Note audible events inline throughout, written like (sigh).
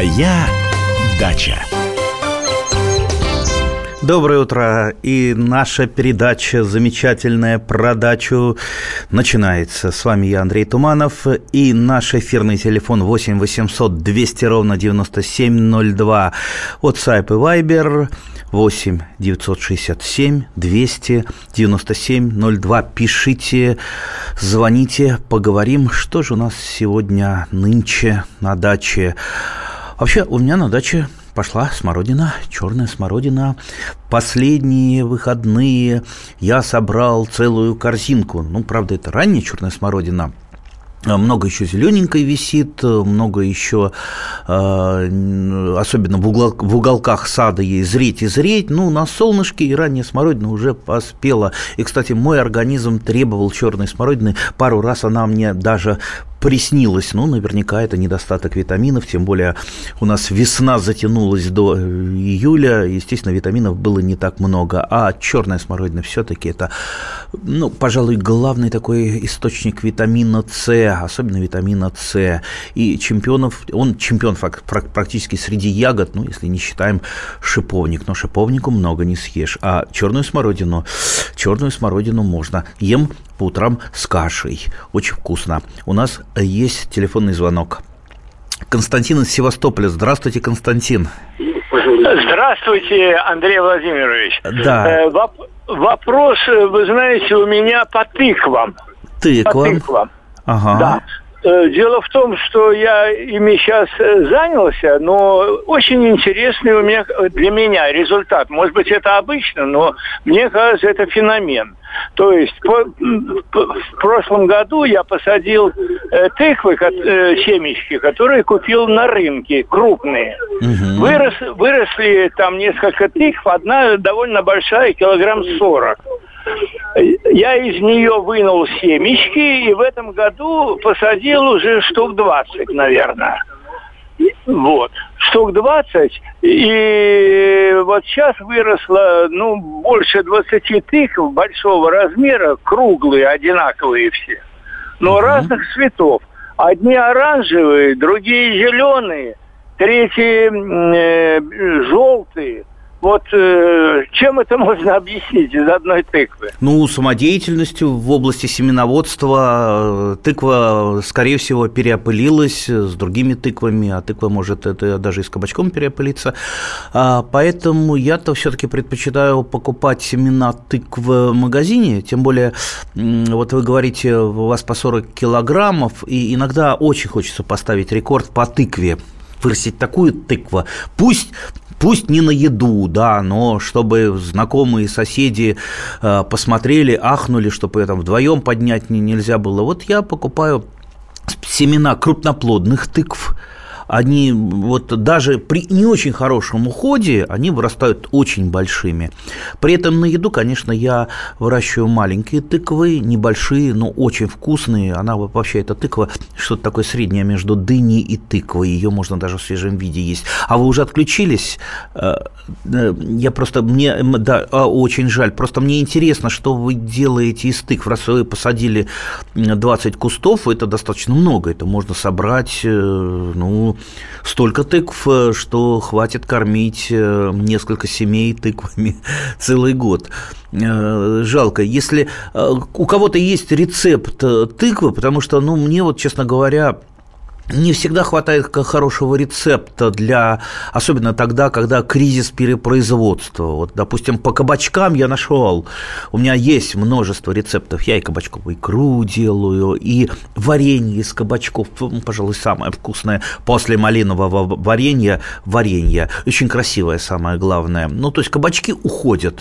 Моя дача. Доброе утро. И наша передача замечательная про дачу начинается. С вами я, Андрей Туманов. И наш эфирный телефон 8 800 200 ровно 9702. WhatsApp и Viber 8 967 200 97 02. Пишите, звоните, поговорим, что же у нас сегодня нынче на даче. Вообще, у меня на даче пошла смородина, черная смородина. Последние выходные я собрал целую корзинку. Ну, правда, это ранняя черная смородина – много еще зелененькой висит, много еще, а, особенно в, угол, в уголках сада ей зреть и зреть. Ну, на солнышке и ранняя смородина уже поспела. И, кстати, мой организм требовал черной смородины. Пару раз она мне даже приснилось. Ну, наверняка это недостаток витаминов, тем более у нас весна затянулась до э, июля, естественно, витаминов было не так много, а черная смородина все-таки это, ну, пожалуй, главный такой источник витамина С, особенно витамина С. И чемпионов, он чемпион практически среди ягод, ну, если не считаем шиповник, но шиповнику много не съешь, а черную смородину, черную смородину можно. Ем по утрам с кашей. Очень вкусно. У нас есть телефонный звонок. Константин из Севастополя. Здравствуйте, Константин. Здравствуйте, Андрей Владимирович. Да. Э, воп- вопрос, вы знаете, у меня по тыквам. Тыквам? По тыквам. Ага. Да. Э, дело в том, что я ими сейчас э, занялся, но очень интересный у меня для меня результат. Может быть, это обычно, но мне кажется, это феномен. То есть по, по, в прошлом году я посадил э, тыквы, э, семечки, которые купил на рынке, крупные. Угу. Вырос, выросли там несколько тыкв, одна довольно большая, килограмм сорок. Я из нее вынул семечки и в этом году посадил уже штук 20, наверное. Вот. Штук 20. И вот сейчас выросло, ну, больше 20 тыкв большого размера, круглые, одинаковые все. Но угу. разных цветов. Одни оранжевые, другие зеленые, третьи э, желтые. Вот э, чем это (laughs) можно объяснить из одной тыквы? Ну, самодеятельностью в области семеноводства тыква, скорее всего, переопылилась с другими тыквами, а тыква может это даже и с кабачком переопылиться. А, поэтому я-то все-таки предпочитаю покупать семена тыквы в магазине, тем более, вот вы говорите, у вас по 40 килограммов, и иногда очень хочется поставить рекорд по тыкве вырастить такую тыкву. Пусть пусть не на еду, да, но чтобы знакомые соседи э, посмотрели, ахнули, чтобы там вдвоем поднять нельзя было. Вот я покупаю семена крупноплодных тыкв, они вот даже при не очень хорошем уходе, они вырастают очень большими. При этом на еду, конечно, я выращиваю маленькие тыквы, небольшие, но очень вкусные. Она вообще, эта тыква, что-то такое среднее между дыней и тыквой. Ее можно даже в свежем виде есть. А вы уже отключились? Э, э, я просто, мне, да, а, очень жаль. Просто мне интересно, что вы делаете из тыкв. Раз вы посадили 20 кустов, это достаточно много. Это можно собрать, э, ну, столько тыкв, э, что хватит кормить э, несколько семей тыквами (laughs) целый год. Э, жалко. Если у кого-то есть рецепт тыквы, потому что, ну, мне вот, честно говоря, не всегда хватает хорошего рецепта для, особенно тогда, когда кризис перепроизводства. Вот, допустим, по кабачкам я нашел, у меня есть множество рецептов. Я и кабачковую икру делаю, и варенье из кабачков, ну, пожалуй, самое вкусное после малинового варенья, варенье. Очень красивое, самое главное. Ну, то есть кабачки уходят,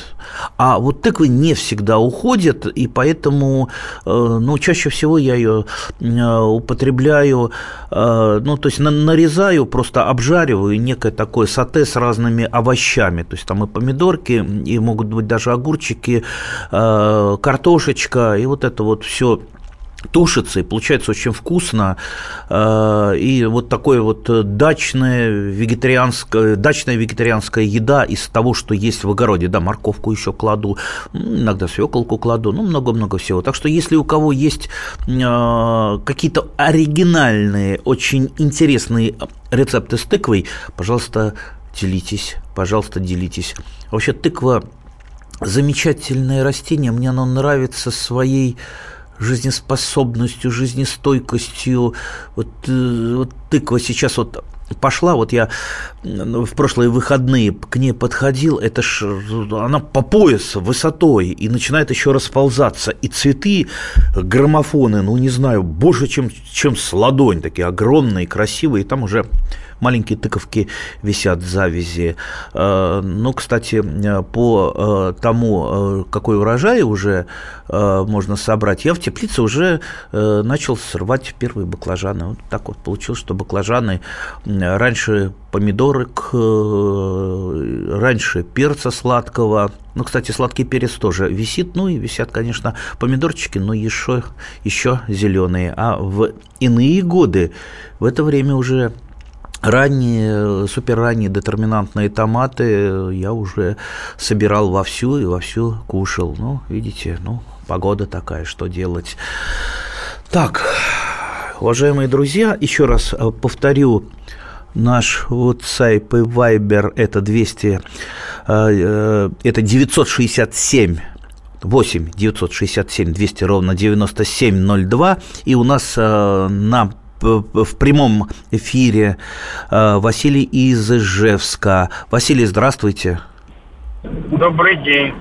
а вот тыквы не всегда уходят, и поэтому, э, ну, чаще всего я ее э, употребляю Э, ну, то есть нарезаю, просто обжариваю некое такое сате с разными овощами, то есть там и помидорки, и могут быть даже огурчики, э, картошечка, и вот это вот все тушится, и получается очень вкусно. Э, и вот такое вот дачное вегетарианское, дачная вегетарианская еда из того, что есть в огороде. Да, морковку еще кладу, иногда свеколку кладу, ну, много-много всего. Так что если у кого есть э, какие-то оригинальные, очень интересные рецепты с тыквой, пожалуйста, делитесь, пожалуйста, делитесь. Вообще тыква замечательное растение, мне оно нравится своей жизнеспособностью, жизнестойкостью. Вот, э, вот тыква сейчас вот пошла, вот я в прошлые выходные к ней подходил, это ж она по пояс высотой и начинает еще расползаться. И цветы, граммофоны, ну не знаю, больше, чем, чем с ладонь, такие огромные, красивые, и там уже маленькие тыковки висят в завязи. Э, ну, кстати, по э, тому, э, какой урожай уже можно собрать, я в теплице уже начал срывать первые баклажаны. Вот так вот получилось, что баклажаны раньше помидорок, раньше перца сладкого. Ну, кстати, сладкий перец тоже висит, ну и висят, конечно, помидорчики, но еще, еще зеленые. А в иные годы в это время уже ранние, суперранние детерминантные томаты я уже собирал вовсю и вовсю кушал. Ну, видите, ну, погода такая, что делать. Так, уважаемые друзья, еще раз э, повторю, наш WhatsApp и Viber это 200, э, э, это 967 8 967 200 ровно 9702 и у нас на в прямом эфире э, Василий из Ижевска. Василий, здравствуйте. Добрый день.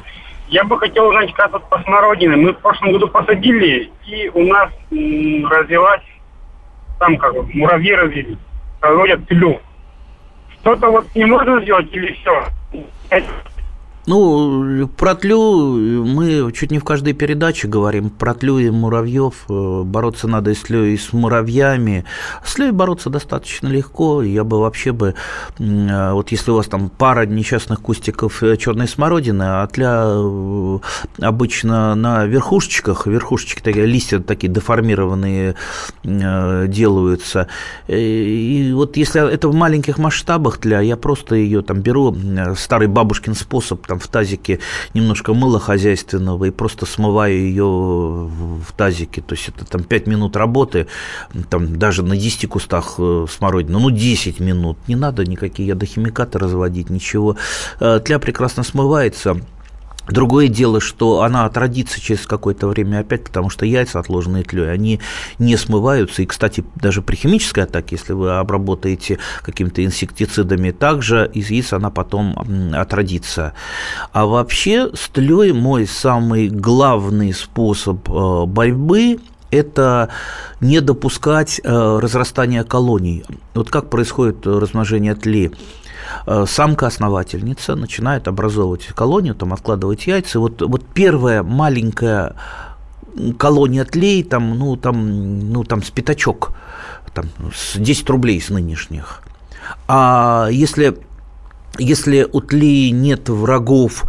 Я бы хотел узнать, как вот по смородине. Мы в прошлом году посадили, и у нас развилась, там как бы, муравьи развились, разводят тлю. Что-то вот не можно сделать или все? Ну, про тлю мы чуть не в каждой передаче говорим. Про тлю и муравьев. Э, бороться надо с тлей, и с муравьями. С тлей бороться достаточно легко. Я бы вообще бы, э, вот если у вас там пара несчастных кустиков э, черной смородины, а тля обычно на верхушечках, верхушечки такие, листья такие деформированные делаются. И вот если это в маленьких масштабах тля, я просто ее там беру, старый бабушкин способ, там там в тазике немножко мыла хозяйственного и просто смываю ее в тазике. То есть это там 5 минут работы, там даже на 10 кустах э, смородины, ну 10 минут. Не надо никакие ядохимикаты разводить, ничего. Э, тля прекрасно смывается. Другое дело, что она отродится через какое-то время опять, потому что яйца, отложенные тлей, они не смываются. И, кстати, даже при химической атаке, если вы обработаете какими-то инсектицидами, также из яиц она потом отродится. А вообще с тлей мой самый главный способ э, борьбы это не допускать э, разрастания колоний. Вот как происходит размножение тлей? Э, самка-основательница начинает образовывать колонию, там откладывать яйца. Вот, вот первая маленькая колония тлей, там, ну, там, ну, там с пятачок, там, с 10 рублей с нынешних. А если, если у тлей нет врагов,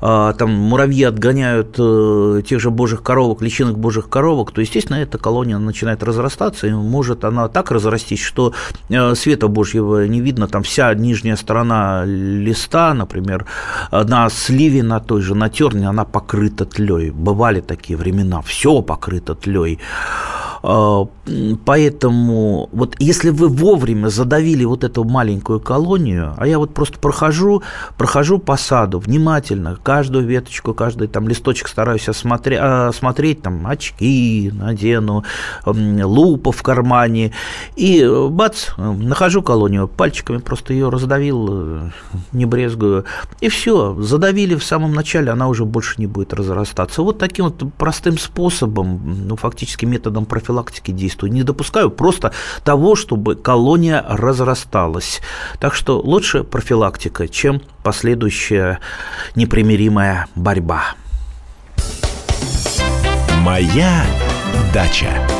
там муравьи отгоняют э, тех же божьих коровок, личинок божьих коровок, то, естественно, эта колония начинает разрастаться, и может она так разрастись, что э, света божьего не видно, там вся нижняя сторона листа, например, на сливе, на той же, на терне, она покрыта тлей. Бывали такие времена, все покрыто тлей. А, поэтому вот если вы вовремя задавили вот эту маленькую колонию, а я вот просто прохожу, прохожу по саду внимательно, каждую веточку, каждый там листочек стараюсь осмотреть, осмотреть там очки надену, лупа в кармане, и бац, нахожу колонию, пальчиками просто ее раздавил, э, не брезгую, и все, задавили в самом начале, она уже больше не будет разрастаться. Вот таким вот простым способом, ну, фактически методом профилактики профилактики действую. Не допускаю просто того, чтобы колония разрасталась. Так что лучше профилактика, чем последующая непримиримая борьба. Моя дача.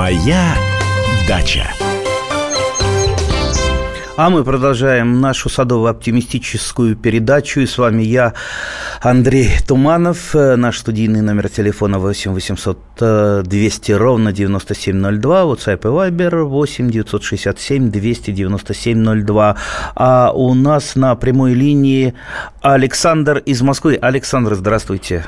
Моя дача. А мы продолжаем нашу садово-оптимистическую передачу. И с вами я, Андрей Туманов. Наш студийный номер телефона 8 800 200 ровно 9702. WhatsApp и Viber 8 967 297 02. А у нас на прямой линии Александр из Москвы. Александр, здравствуйте.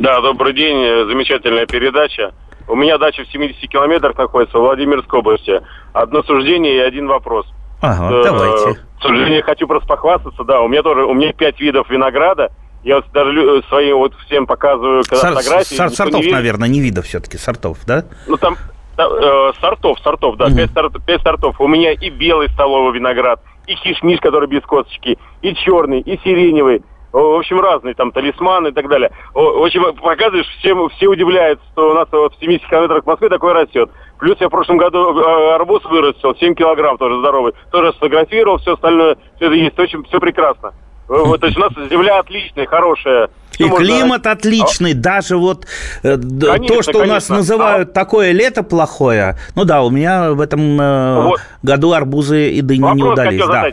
Да, добрый день. Замечательная передача. У меня дача в 70 километрах находится, в Владимирской области. Одно суждение и один вопрос – Ага, э, давайте. К сожалению, хочу просто похвастаться, да, у меня тоже, у меня пять видов винограда, я вот даже своим вот всем показываю, когда Сор- фотографии. Сор- сортов, не наверное, не видов все-таки, сортов, да? Ну, там э, сортов, сортов, да, пять, сорт, пять сортов. У меня и белый столовый виноград, и кишмиш, который без косточки, и черный, и сиреневый. В общем, разные там талисманы и так далее. В общем, показываешь, всем, все удивляются, что у нас вот в 70 километрах Москвы такое растет. Плюс я в прошлом году э, арбуз вырастил, 7 килограмм тоже здоровый. Тоже сфотографировал, все остальное, все это есть, очень все прекрасно. Вот, то есть у нас земля отличная, хорошая. И можно... климат отличный, даже вот э, конечно, то, что конечно. у нас называют а... такое лето плохое. Ну да, у меня в этом э, вот. году арбузы и дыни Вопрос не удались. Да.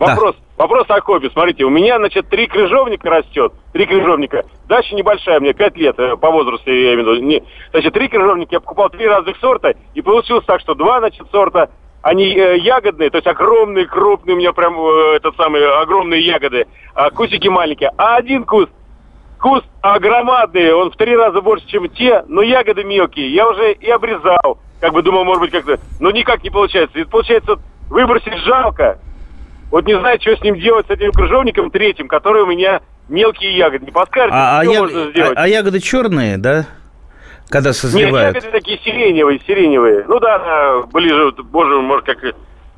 Вопрос. Вопрос такой, смотрите, у меня, значит, три крыжовника растет, три крыжовника. Дача небольшая, мне пять лет э, по возрасту, я имею в виду. Значит, три крыжовника, я покупал три разных сорта, и получилось так, что два, значит, сорта, они э, ягодные, то есть огромные, крупные, у меня прям э, этот самый, огромные ягоды, а кусики маленькие. А один куст, куст громадный, он в три раза больше, чем те, но ягоды мелкие. Я уже и обрезал, как бы думал, может быть, как-то, но никак не получается. И получается, выбросить жалко, вот не знаю, что с ним делать, с этим крыжовником третьим, который у меня мелкие ягоды. Не подскажете, а, что а можно я... сделать? А, а ягоды черные, да? Когда созревают? Нет, ягоды такие сиреневые, сиреневые. Ну да, да ближе, боже, может, как...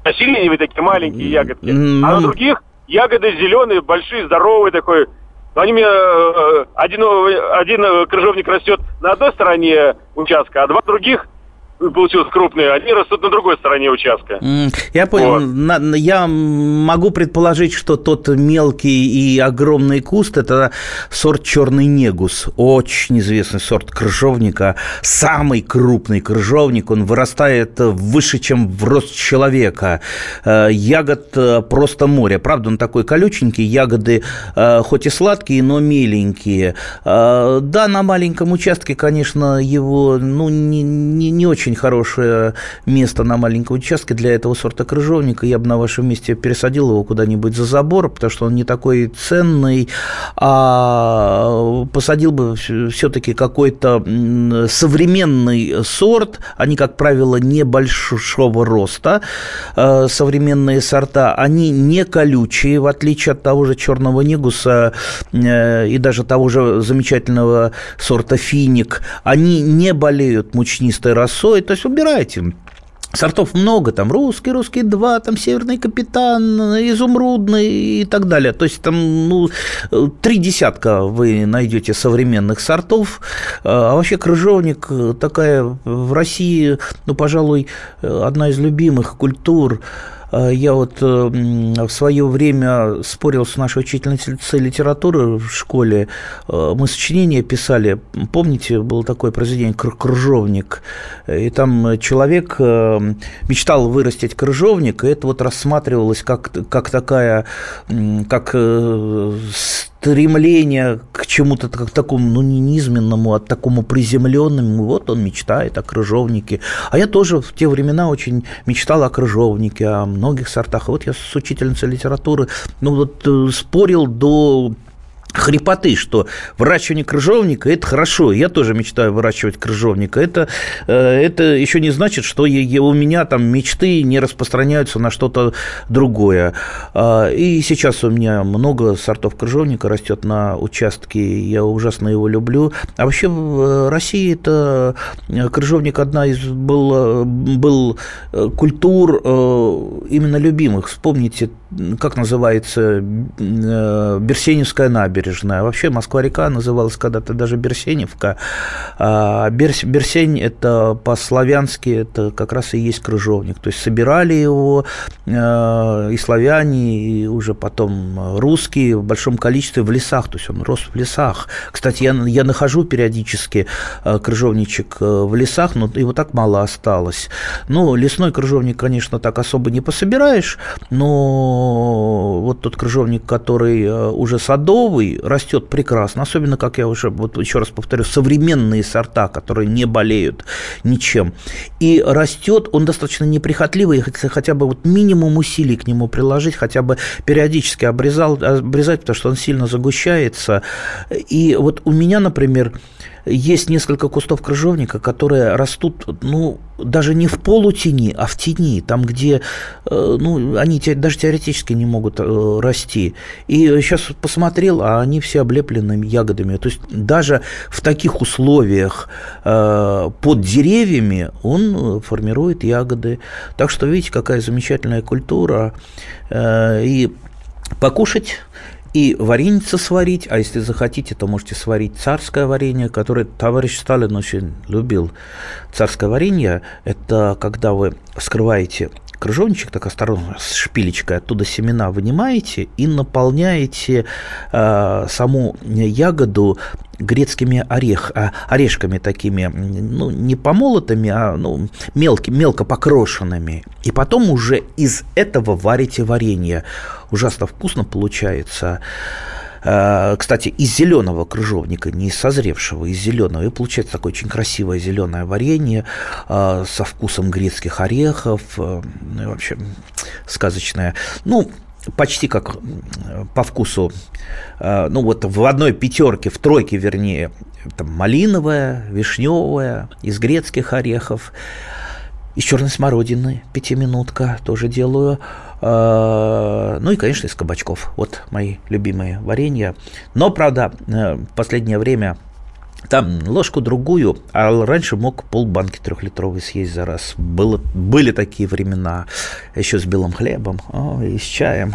А сиреневые такие маленькие ягодки. Mm-hmm. А на других ягоды зеленые, большие, здоровые такой. Они мне э, один, один крыжовник растет на одной стороне участка, а два других получилось крупные, они растут на другой стороне участка. Я понял. Вот. Я могу предположить, что тот мелкий и огромный куст – это сорт черный негус. Очень известный сорт крыжовника. Самый крупный крыжовник. Он вырастает выше, чем в рост человека. Э, ягод э, просто море. Правда, он такой колюченький. Ягоды э, хоть и сладкие, но меленькие. Да, на маленьком участке, конечно, его ну, не, не, не очень очень хорошее место на маленьком участке для этого сорта крыжовника. Я бы на вашем месте пересадил его куда-нибудь за забор, потому что он не такой ценный, а посадил бы все-таки какой-то современный сорт. Они, как правило, небольшого роста. Э, современные сорта, они не колючие, в отличие от того же черного негуса э, и даже того же замечательного сорта финик. Они не болеют мучнистой росой, стоит. То есть выбирайте. Сортов много, там русский, русский 2, там северный капитан, изумрудный и так далее. То есть там ну, три десятка вы найдете современных сортов. А вообще крыжовник такая в России, ну, пожалуй, одна из любимых культур. А, я вот э, в свое время спорил с нашей учительницей литературы в школе. Э, мы сочинение писали. Помните, было такое произведение «Крыжовник». И там человек э, мечтал вырастить крыжовник, и это вот рассматривалось как, как такая, как стремление к чему-то к такому, ну, не низменному, а такому приземленному. Вот он мечтает о крыжовнике. А я тоже в те времена очень мечтал о крыжовнике, о многих сортах. вот я с учительницей литературы, ну, вот э, спорил до хрипоты, что выращивание крыжовника – это хорошо. Я тоже мечтаю выращивать крыжовника. Это, э, это еще не значит, что у меня там мечты не распространяются на что-то другое. А, и сейчас у меня много сортов крыжовника растет на участке. Я ужасно его люблю. А вообще в России это э, крыжовник одна из был, был э, культур именно любимых. Вспомните, как называется Берсеневская набережная набережная. Вообще Москва-река называлась когда-то даже Берсеневка. А Берс, Берсень – это по-славянски, это как раз и есть крыжовник. То есть собирали его э, и славяне, и уже потом русские в большом количестве в лесах. То есть он рос в лесах. Кстати, я, я нахожу периодически э, крыжовничек э, в лесах, но его так мало осталось. Ну, лесной крыжовник, конечно, так особо не пособираешь, но вот тот крыжовник, который уже садовый, растет прекрасно, особенно, как я уже, вот еще раз повторю, современные сорта, которые не болеют ничем. И растет он достаточно неприхотливый, если хотя бы вот минимум усилий к нему приложить, хотя бы периодически обрезал, обрезать, потому что он сильно загущается. И вот у меня, например, есть несколько кустов крыжовника, которые растут, ну, даже не в полутени, а в тени, там, где, э, ну, они даже теоретически не могут э, расти. И сейчас посмотрел, а они все облеплены ягодами. То есть даже в таких условиях э, под деревьями он формирует ягоды. Так что видите, какая замечательная культура. И покушать и вареница сварить, а если захотите, то можете сварить царское варенье, которое товарищ Сталин очень любил. Царское варенье – это когда вы вскрываете крыжовничек, так осторожно, с шпилечкой, оттуда семена вынимаете и наполняете э, саму ягоду грецкими орех, а, орешками такими, ну, не помолотыми, а ну, мелки, мелко покрошенными. И потом уже из этого варите варенье. Ужасно вкусно получается. А, кстати, из зеленого крыжовника, не из созревшего, из зеленого. И получается такое очень красивое зеленое варенье а, со вкусом грецких орехов. Ну и вообще сказочное. Ну, почти как по вкусу, э, ну вот в одной пятерке, в тройке вернее, там малиновая, вишневая, из грецких орехов, из черной смородины, пятиминутка тоже делаю. Э, ну и, конечно, из кабачков. Вот мои любимые варенья. Но, правда, э, в последнее время там ложку другую, а раньше мог полбанки трехлитровой съесть за раз. Было, были такие времена, еще с белым хлебом о, и с чаем.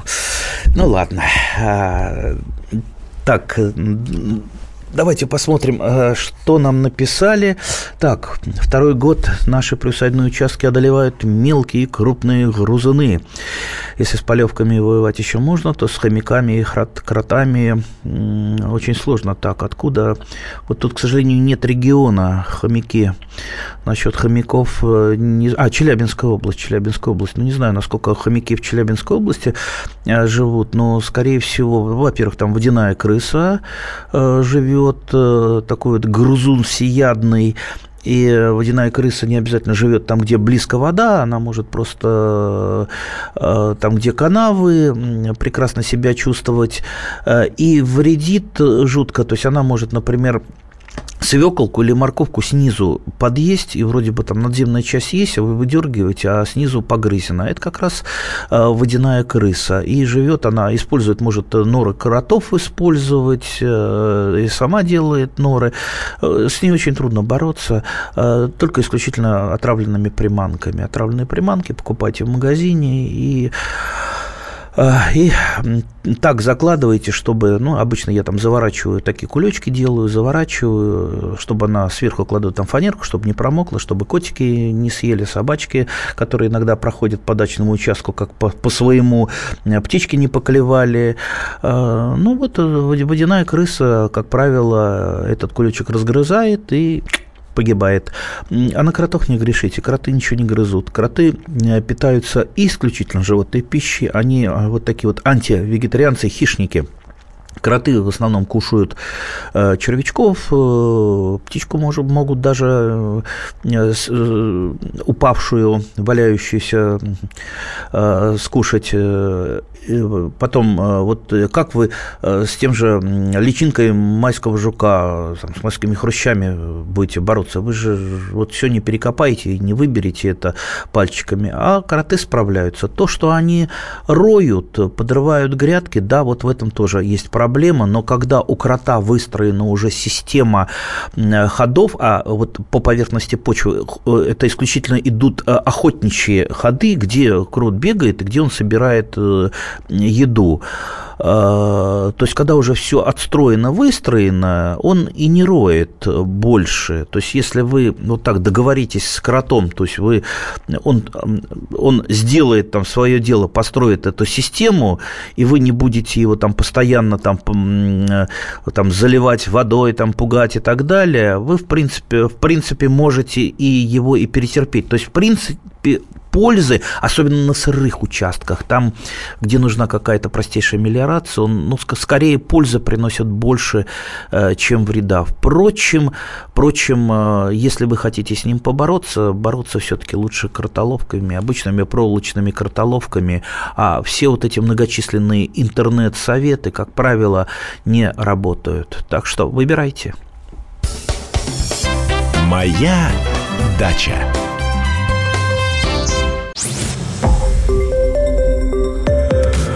Ну ладно. А, так, Давайте посмотрим, э, что нам написали. Так, второй год наши приусадебные участки одолевают мелкие и крупные грузуны. Если с полевками воевать еще можно, то с хомяками и кротами очень сложно так. Откуда? Вот тут, к сожалению, нет региона хомяки. Насчет хомяков... Э, не... А, Челябинская область, Челябинская область. Ну, не знаю, насколько хомяки в Челябинской области э, живут, но, скорее всего, во-первых, там водяная крыса живет, живет э, такой вот грузун всеядный, и водяная крыса не обязательно живет там, где близко вода, она может просто э, там, где канавы, прекрасно себя чувствовать э, и вредит жутко. То есть она может, например, свеколку или морковку снизу подъесть, и вроде бы там надземная часть есть, а вы выдергиваете, а снизу погрызена. Это как раз э, водяная крыса. И живет она, использует, может, норы кротов использовать, э, и сама делает норы. Э, с ней очень трудно бороться, только исключительно отравленными приманками. Отравленные приманки покупайте в магазине и и так закладываете, чтобы, ну, обычно я там заворачиваю, такие кулечки делаю, заворачиваю, чтобы она сверху кладу там фанерку, чтобы не промокла, чтобы котики не съели, собачки, которые иногда проходят по дачному участку, как по, по своему, э, птички не поклевали. А, ну, вот э, водяная крыса, как правило, этот кулечек разгрызает и погибает. А на кротов не грешите, кроты ничего не грызут. Кроты э, питаются исключительно животной пищей, они э, вот такие вот антивегетарианцы, хищники. Кроты в основном кушают э, червячков, э, птичку может, могут даже э, упавшую, валяющуюся скушать. Потом, вот как вы с тем же личинкой майского жука, с майскими хрущами будете бороться? Вы же вот все не перекопаете и не выберете это пальчиками, а кроты справляются. То, что они роют, подрывают грядки, да, вот в этом тоже есть проблема проблема, но когда у крота выстроена уже система ходов, а вот по поверхности почвы э, это исключительно идут э, охотничьи ходы, где крот бегает и где он собирает э, еду, то есть, когда уже все отстроено, выстроено, он и не роет больше. То есть, если вы вот так договоритесь с кротом, то есть вы, он, он сделает там свое дело, построит эту систему, и вы не будете его там постоянно там, там заливать водой, там пугать и так далее, вы в принципе, в принципе можете и его и перетерпеть. То есть, в принципе, пользы, особенно на сырых участках, там, где нужна какая-то простейшая мелиорация, он, ну, скорее пользы приносит больше, э, чем вреда. Впрочем, впрочем, э, если вы хотите с ним побороться, бороться все-таки лучше кротоловками, обычными проволочными кротоловками, а все вот эти многочисленные интернет-советы, как правило, не работают. Так что выбирайте. Моя дача.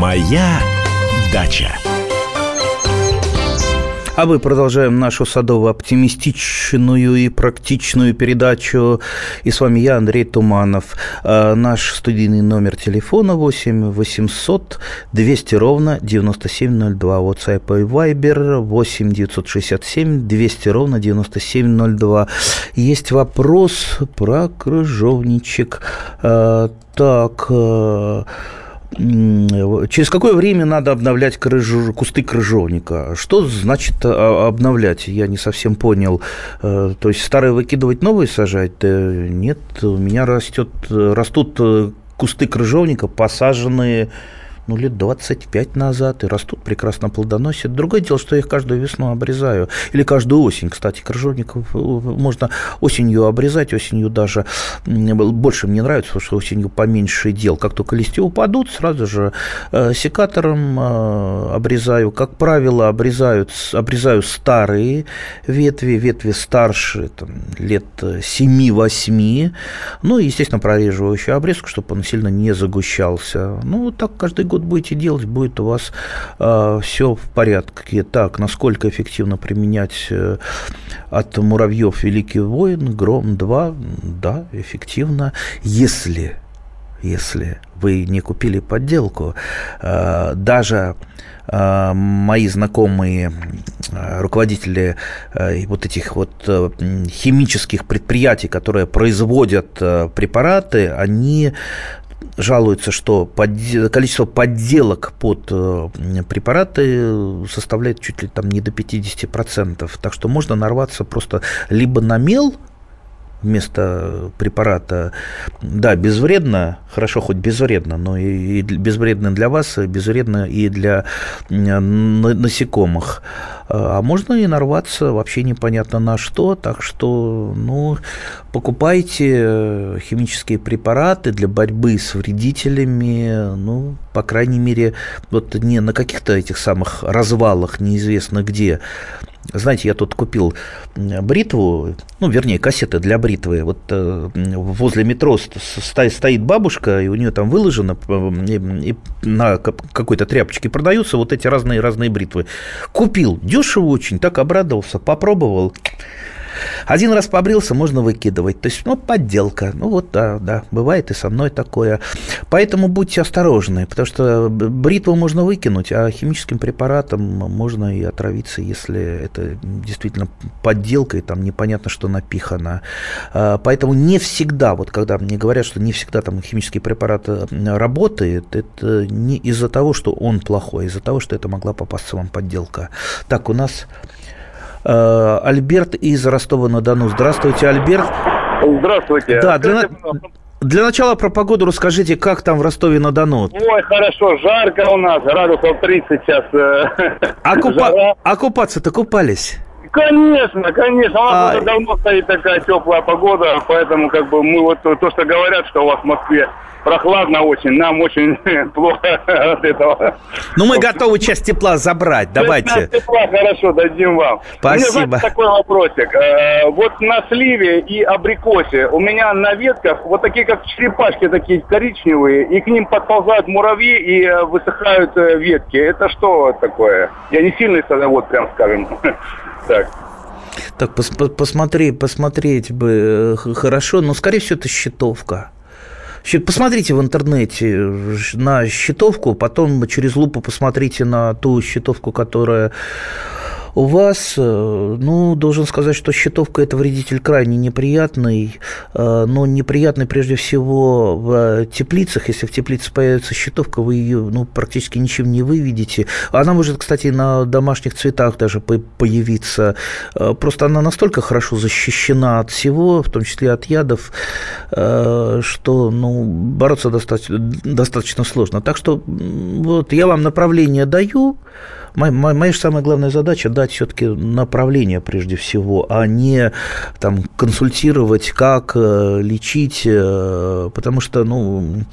Моя дача. А мы продолжаем нашу садово-оптимистичную и практичную передачу. И с вами я, Андрей Туманов. А, наш студийный номер телефона 8 800 200 ровно 9702. WhatsApp и Viber 8 967 200 ровно 9702. Есть вопрос про крыжовничек. А, так, а, Через какое время надо обновлять крыж... кусты крыжовника? Что значит а, обновлять? Я не совсем понял. Э, то есть старые выкидывать, новые сажать? Нет, у меня растет, растут э, кусты крыжовника, посаженные ну, лет 25 назад и растут, прекрасно плодоносят. Другое дело, что я их каждую весну обрезаю. Или каждую осень. Кстати, крыжовников э, можно осенью обрезать, осенью даже больше мне нравится, потому что осенью поменьше дел. Как только листья упадут, сразу же э, секатором э, обрезаю. Как правило, обрезают, обрезаю старые ветви, ветви старше, там, лет 7-8. Ну, естественно, прореживающую обрезку, чтобы он сильно не загущался. Ну, так каждый год будете делать, будет у вас э, все в порядке. Так, насколько эффективно применять э, от муравьев Великий воин, Гром 2, да, эффективно, если если вы не купили подделку, э, даже э, мои знакомые э, руководители вот этих вот химических предприятий, которые производят препараты, они жалуются, что под, количество подделок под э, препараты составляет чуть ли там не до 50%. Так что можно нарваться просто либо на мел, вместо препарата, да, безвредно, хорошо хоть безвредно, но и, и безвредно для вас, безвредно и для насекомых. А можно и нарваться вообще непонятно на что, так что, ну, покупайте химические препараты для борьбы с вредителями, ну, по крайней мере, вот не на каких-то этих самых развалах, неизвестно где, знаете, я тут купил бритву, ну, вернее, кассеты для бритвы. Вот э, возле метро стоит бабушка, и у нее там выложено, и, на какой-то тряпочке продаются вот эти разные-разные бритвы. Купил, дешево очень, так обрадовался, попробовал. Один раз побрился, можно выкидывать. То есть, ну, подделка. Ну, вот, да, да, бывает и со мной такое. Поэтому будьте осторожны, потому что бритву можно выкинуть, а химическим препаратом можно и отравиться, если это действительно подделка, и там непонятно, что напихано. А, поэтому не всегда, вот когда мне говорят, что не всегда там химический препарат э, работает, это не из-за того, что он плохой, а из-за того, что это могла попасться вам подделка. Так, у нас Альберт из Ростова-на-Дону. Здравствуйте, Альберт. Здравствуйте. Да, для, для начала про погоду расскажите, как там в Ростове-на-Дону? Ой, хорошо, жарко у нас, градусов 30 сейчас. Э, а, купа... а купаться-то купались? Конечно, конечно. У нас а... уже давно стоит такая теплая погода, поэтому как бы мы вот то, что говорят, что у вас в Москве прохладно очень, нам очень (laughs) плохо от этого. Ну, мы готовы часть тепла забрать, давайте. Часть тепла, хорошо, дадим вам. Спасибо. У меня, знаете, такой вопросик. Э, вот на сливе и абрикосе у меня на ветках вот такие, как черепашки, такие коричневые, и к ним подползают муравьи и э, высыхают э, ветки. Это что такое? Я не сильный садовод, прям скажем. (laughs) Так. Так, пос посмотри, посмотреть бы хорошо, но, скорее всего, это щитовка. Посмотрите в интернете на щитовку, потом через лупу посмотрите на ту щитовку, которая у вас, э, ну, должен сказать, что щитовка – это вредитель крайне неприятный, э, но неприятный прежде всего в теплицах. Если в теплице появится щитовка, вы ее ну, практически ничем не выведете. Она может, кстати, на домашних цветах даже появиться. Э, просто она настолько хорошо защищена от всего, в том числе от ядов, что ну, бороться достаточно, достаточно сложно. Так что вот я вам направление даю, Моя, моя же самая главная задача дать все-таки направление прежде всего, а не там, консультировать, как э, лечить, э, потому что ну,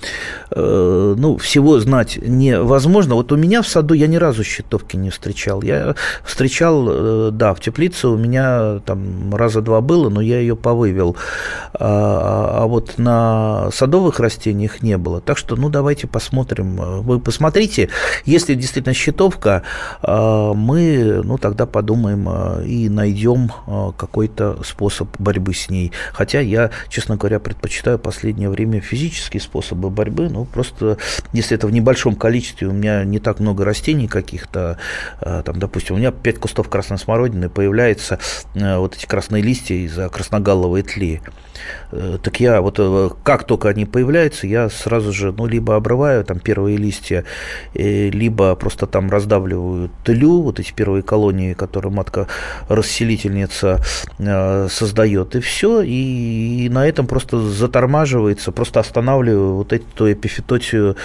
э, ну, всего знать невозможно. Вот у меня в саду я ни разу щитовки не встречал. Я встречал, да, в теплице у меня там раза два было, но я ее повывел. А, а вот на садовых растениях не было. Так что, ну, давайте посмотрим. Вы посмотрите, если действительно щитовка, мы ну, тогда подумаем а, и найдем а, какой-то способ борьбы с ней. Хотя я, честно говоря, предпочитаю последнее время физические способы борьбы. Ну, просто если это в небольшом количестве, у меня не так много растений каких-то, там, допустим, у меня 5 кустов красной смородины, появляются вот эти красные листья из-за красногаловой тли. Э, так я вот э, как только они появляются, я сразу же, ну, либо обрываю там первые листья, э, либо просто там раздавливаю тлю, вот эти первые колонии, которые матка-расселительница создает, и все, и на этом просто затормаживается, просто останавливаю вот эту эпифитотию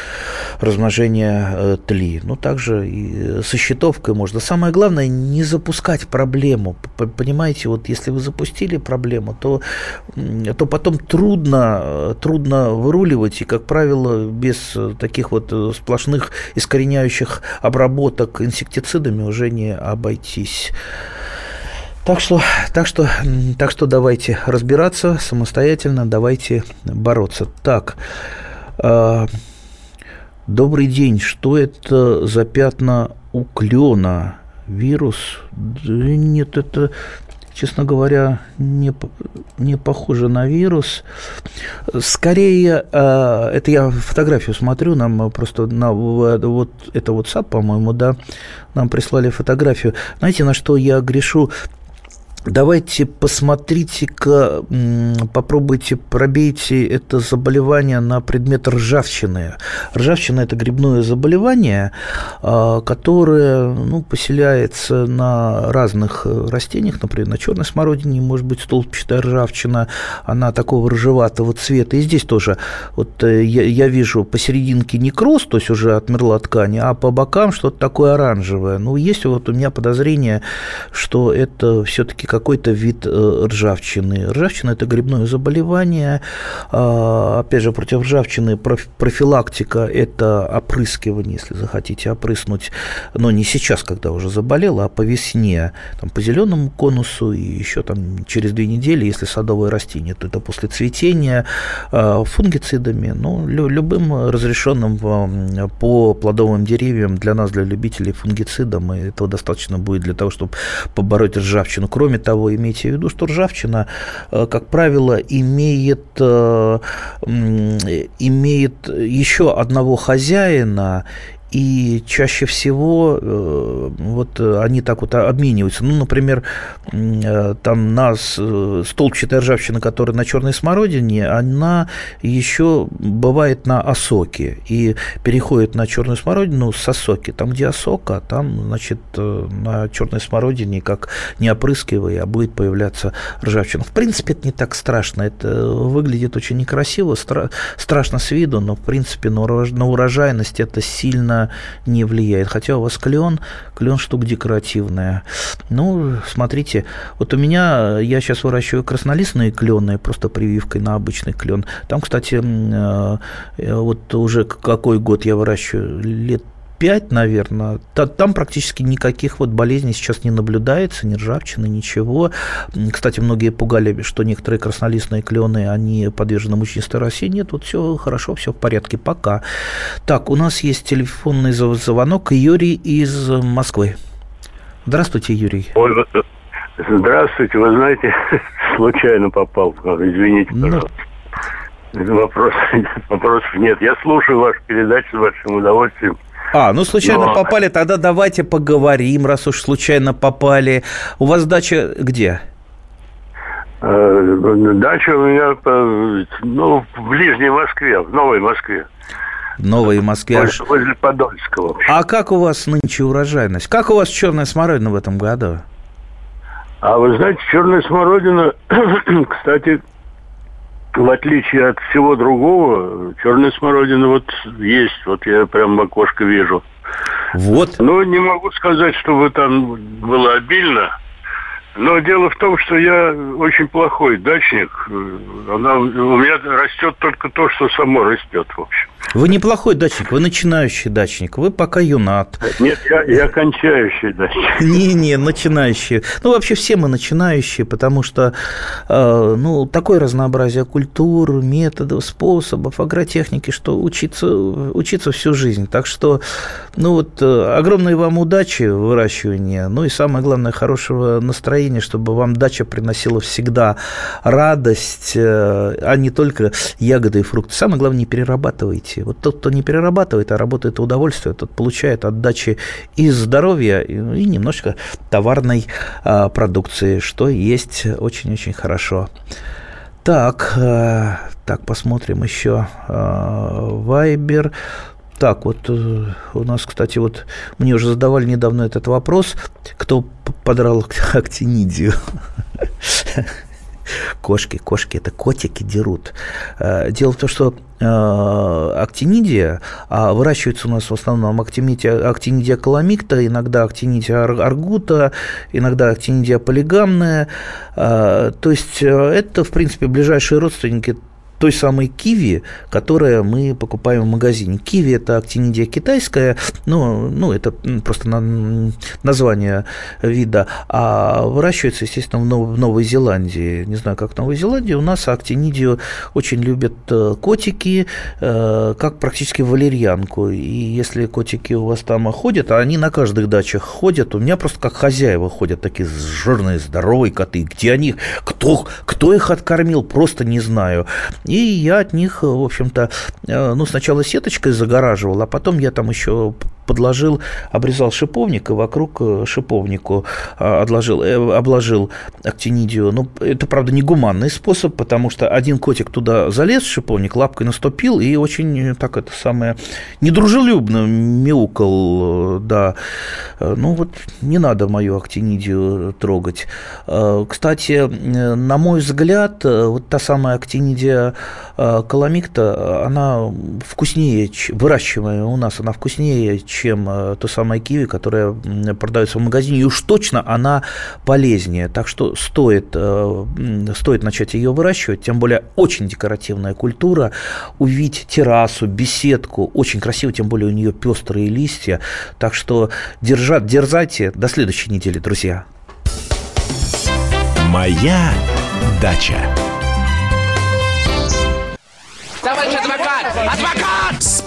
размножения тли. Ну, также и со щитовкой можно. Самое главное, не запускать проблему. Понимаете, вот если вы запустили проблему, то то потом трудно, трудно выруливать, и, как правило, без таких вот сплошных искореняющих обработок инсектицидами уже не обойтись. Так что, так что, так что давайте разбираться самостоятельно, давайте бороться. Так, э, добрый день. Что это за пятна у клена? Вирус? Да нет, это честно говоря, не, не похоже на вирус. Скорее, э, это я фотографию смотрю, нам просто на вот это вот WhatsApp, по-моему, да, нам прислали фотографию. Знаете, на что я грешу? Давайте посмотрите-ка, попробуйте, пробейте это заболевание на предмет ржавчины. Ржавчина – это грибное заболевание, а, которое ну, поселяется на разных растениях, например, на черной смородине, может быть, столбчатая ржавчина, она такого ржеватого цвета. И здесь тоже вот э, я, я вижу посерединке некроз, то есть уже отмерла ткань, а по бокам что-то такое оранжевое. Ну, есть вот у меня подозрение, что это все-таки какой-то вид э, ржавчины. Ржавчина – это грибное заболевание. А, опять же, против ржавчины профилактика – это опрыскивание, если захотите опрыснуть, но не сейчас, когда уже заболел, а по весне, там, по зеленому конусу и еще там через две недели, если садовое растение, то это после цветения, а, фунгицидами, ну, любым разрешенным по плодовым деревьям для нас, для любителей фунгицидом, и этого достаточно будет для того, чтобы побороть ржавчину. Кроме того, имейте в виду, что ржавчина, как правило, имеет, имеет еще одного хозяина и чаще всего э, вот они так вот обмениваются. Ну, например, э, там на э, столбчатая ржавчина, которая на черной смородине, она еще бывает на осоке и переходит на черную смородину с осоки. Там, где осока, там, значит, на черной смородине, как не опрыскивая, а будет появляться ржавчина. В принципе, это не так страшно. Это выглядит очень некрасиво, стра- страшно с виду, но, в принципе, на урожайность это сильно не влияет. Хотя у вас клен, клен штука декоративная. Ну, смотрите, вот у меня, я сейчас выращиваю краснолистные клены, просто прививкой на обычный клен. Там, кстати, э, вот уже какой год я выращиваю, лет 5, наверное, там практически никаких вот болезней сейчас не наблюдается, ни ржавчины, ничего. Кстати, многие пугали, что некоторые краснолистные клены, они подвержены мучнистой росе. Нет, вот все хорошо, все в порядке, пока. Так, у нас есть телефонный звонок. Юрий из Москвы. Здравствуйте, Юрий. Здравствуйте, вы знаете, (laughs) случайно попал, извините, ну, пожалуйста. Ну... Вопрос, (laughs) вопросов нет. Я слушаю вашу передачу с большим удовольствием. А, ну случайно Но... попали, тогда давайте поговорим, раз уж случайно попали. У вас дача где? Э, дача у меня э, ну, в ближней Москве, в Новой Москве. Новой Москве. Возле, возле Подольского. А как у вас нынче урожайность? Как у вас черная смородина в этом году? А вы знаете, черная смородина, (clears throat) кстати, в отличие от всего другого, черная смородина вот есть. Вот я прям в окошко вижу. Вот. Но не могу сказать, чтобы там было обильно. Но дело в том, что я очень плохой дачник. Она, у меня растет только то, что само растет, в общем. Вы неплохой дачник, вы начинающий дачник, вы пока юнат. Нет, я, я кончающий дачник. (laughs) Не-не, начинающий. Ну, вообще все мы начинающие, потому что э, ну, такое разнообразие культур, методов, способов, агротехники, что учиться, учиться всю жизнь. Так что, ну вот, э, огромной вам удачи в выращивании, ну и самое главное, хорошего настроения настроение, чтобы вам дача приносила всегда радость, э, а не только ягоды и фрукты. Самое главное, не перерабатывайте. Вот тот, кто не перерабатывает, а работает удовольствие, тот получает от дачи и здоровья, и немножко товарной а, продукции, что есть очень-очень хорошо. Так, э, так, посмотрим еще. Вайбер. Так, вот э, у нас, кстати, вот мне уже задавали недавно этот вопрос, кто подрал (laughs) актинидию. Кошки, кошки, это котики дерут. Э, дело в том, что э, актинидия, а выращивается у нас в основном актинидия, коломикта, иногда актинидия аргута, иногда актинидия полигамная. То есть это, в принципе, ближайшие родственники той самой киви, которая мы покупаем в магазине. Киви – это актинидия китайская, ну, ну это просто на, название вида, а выращивается, естественно, в, Нов, в Новой Зеландии. Не знаю, как в Новой Зеландии. У нас актинидию очень любят э, котики, э, как практически валерьянку. И если котики у вас там ходят, а они на каждых дачах ходят, у меня просто как хозяева ходят, такие жирные, здоровые коты. Где они? Кто, кто их откормил? Просто не знаю. И я от них, в общем-то, э, ну, сначала сеточкой загораживал, а потом я там еще подложил, обрезал шиповник и вокруг э, шиповнику отложил, э, обложил актинидию. Ну, это, правда, не гуманный способ, потому что один котик туда залез, шиповник, лапкой наступил и очень так это самое недружелюбно мяукал, да. Ну, вот не надо мою актинидию трогать. Кстати, на мой взгляд, вот та самая актинидия коломикта, она вкуснее, выращиваемая у нас, она вкуснее, чем э, то самое киви, которое продается в магазине, и уж точно она полезнее. Так что стоит, э, стоит начать ее выращивать, тем более очень декоративная культура. Увидеть террасу, беседку, очень красиво, тем более у нее пестрые листья. Так что держать, дерзайте. До следующей недели, друзья. Моя дача.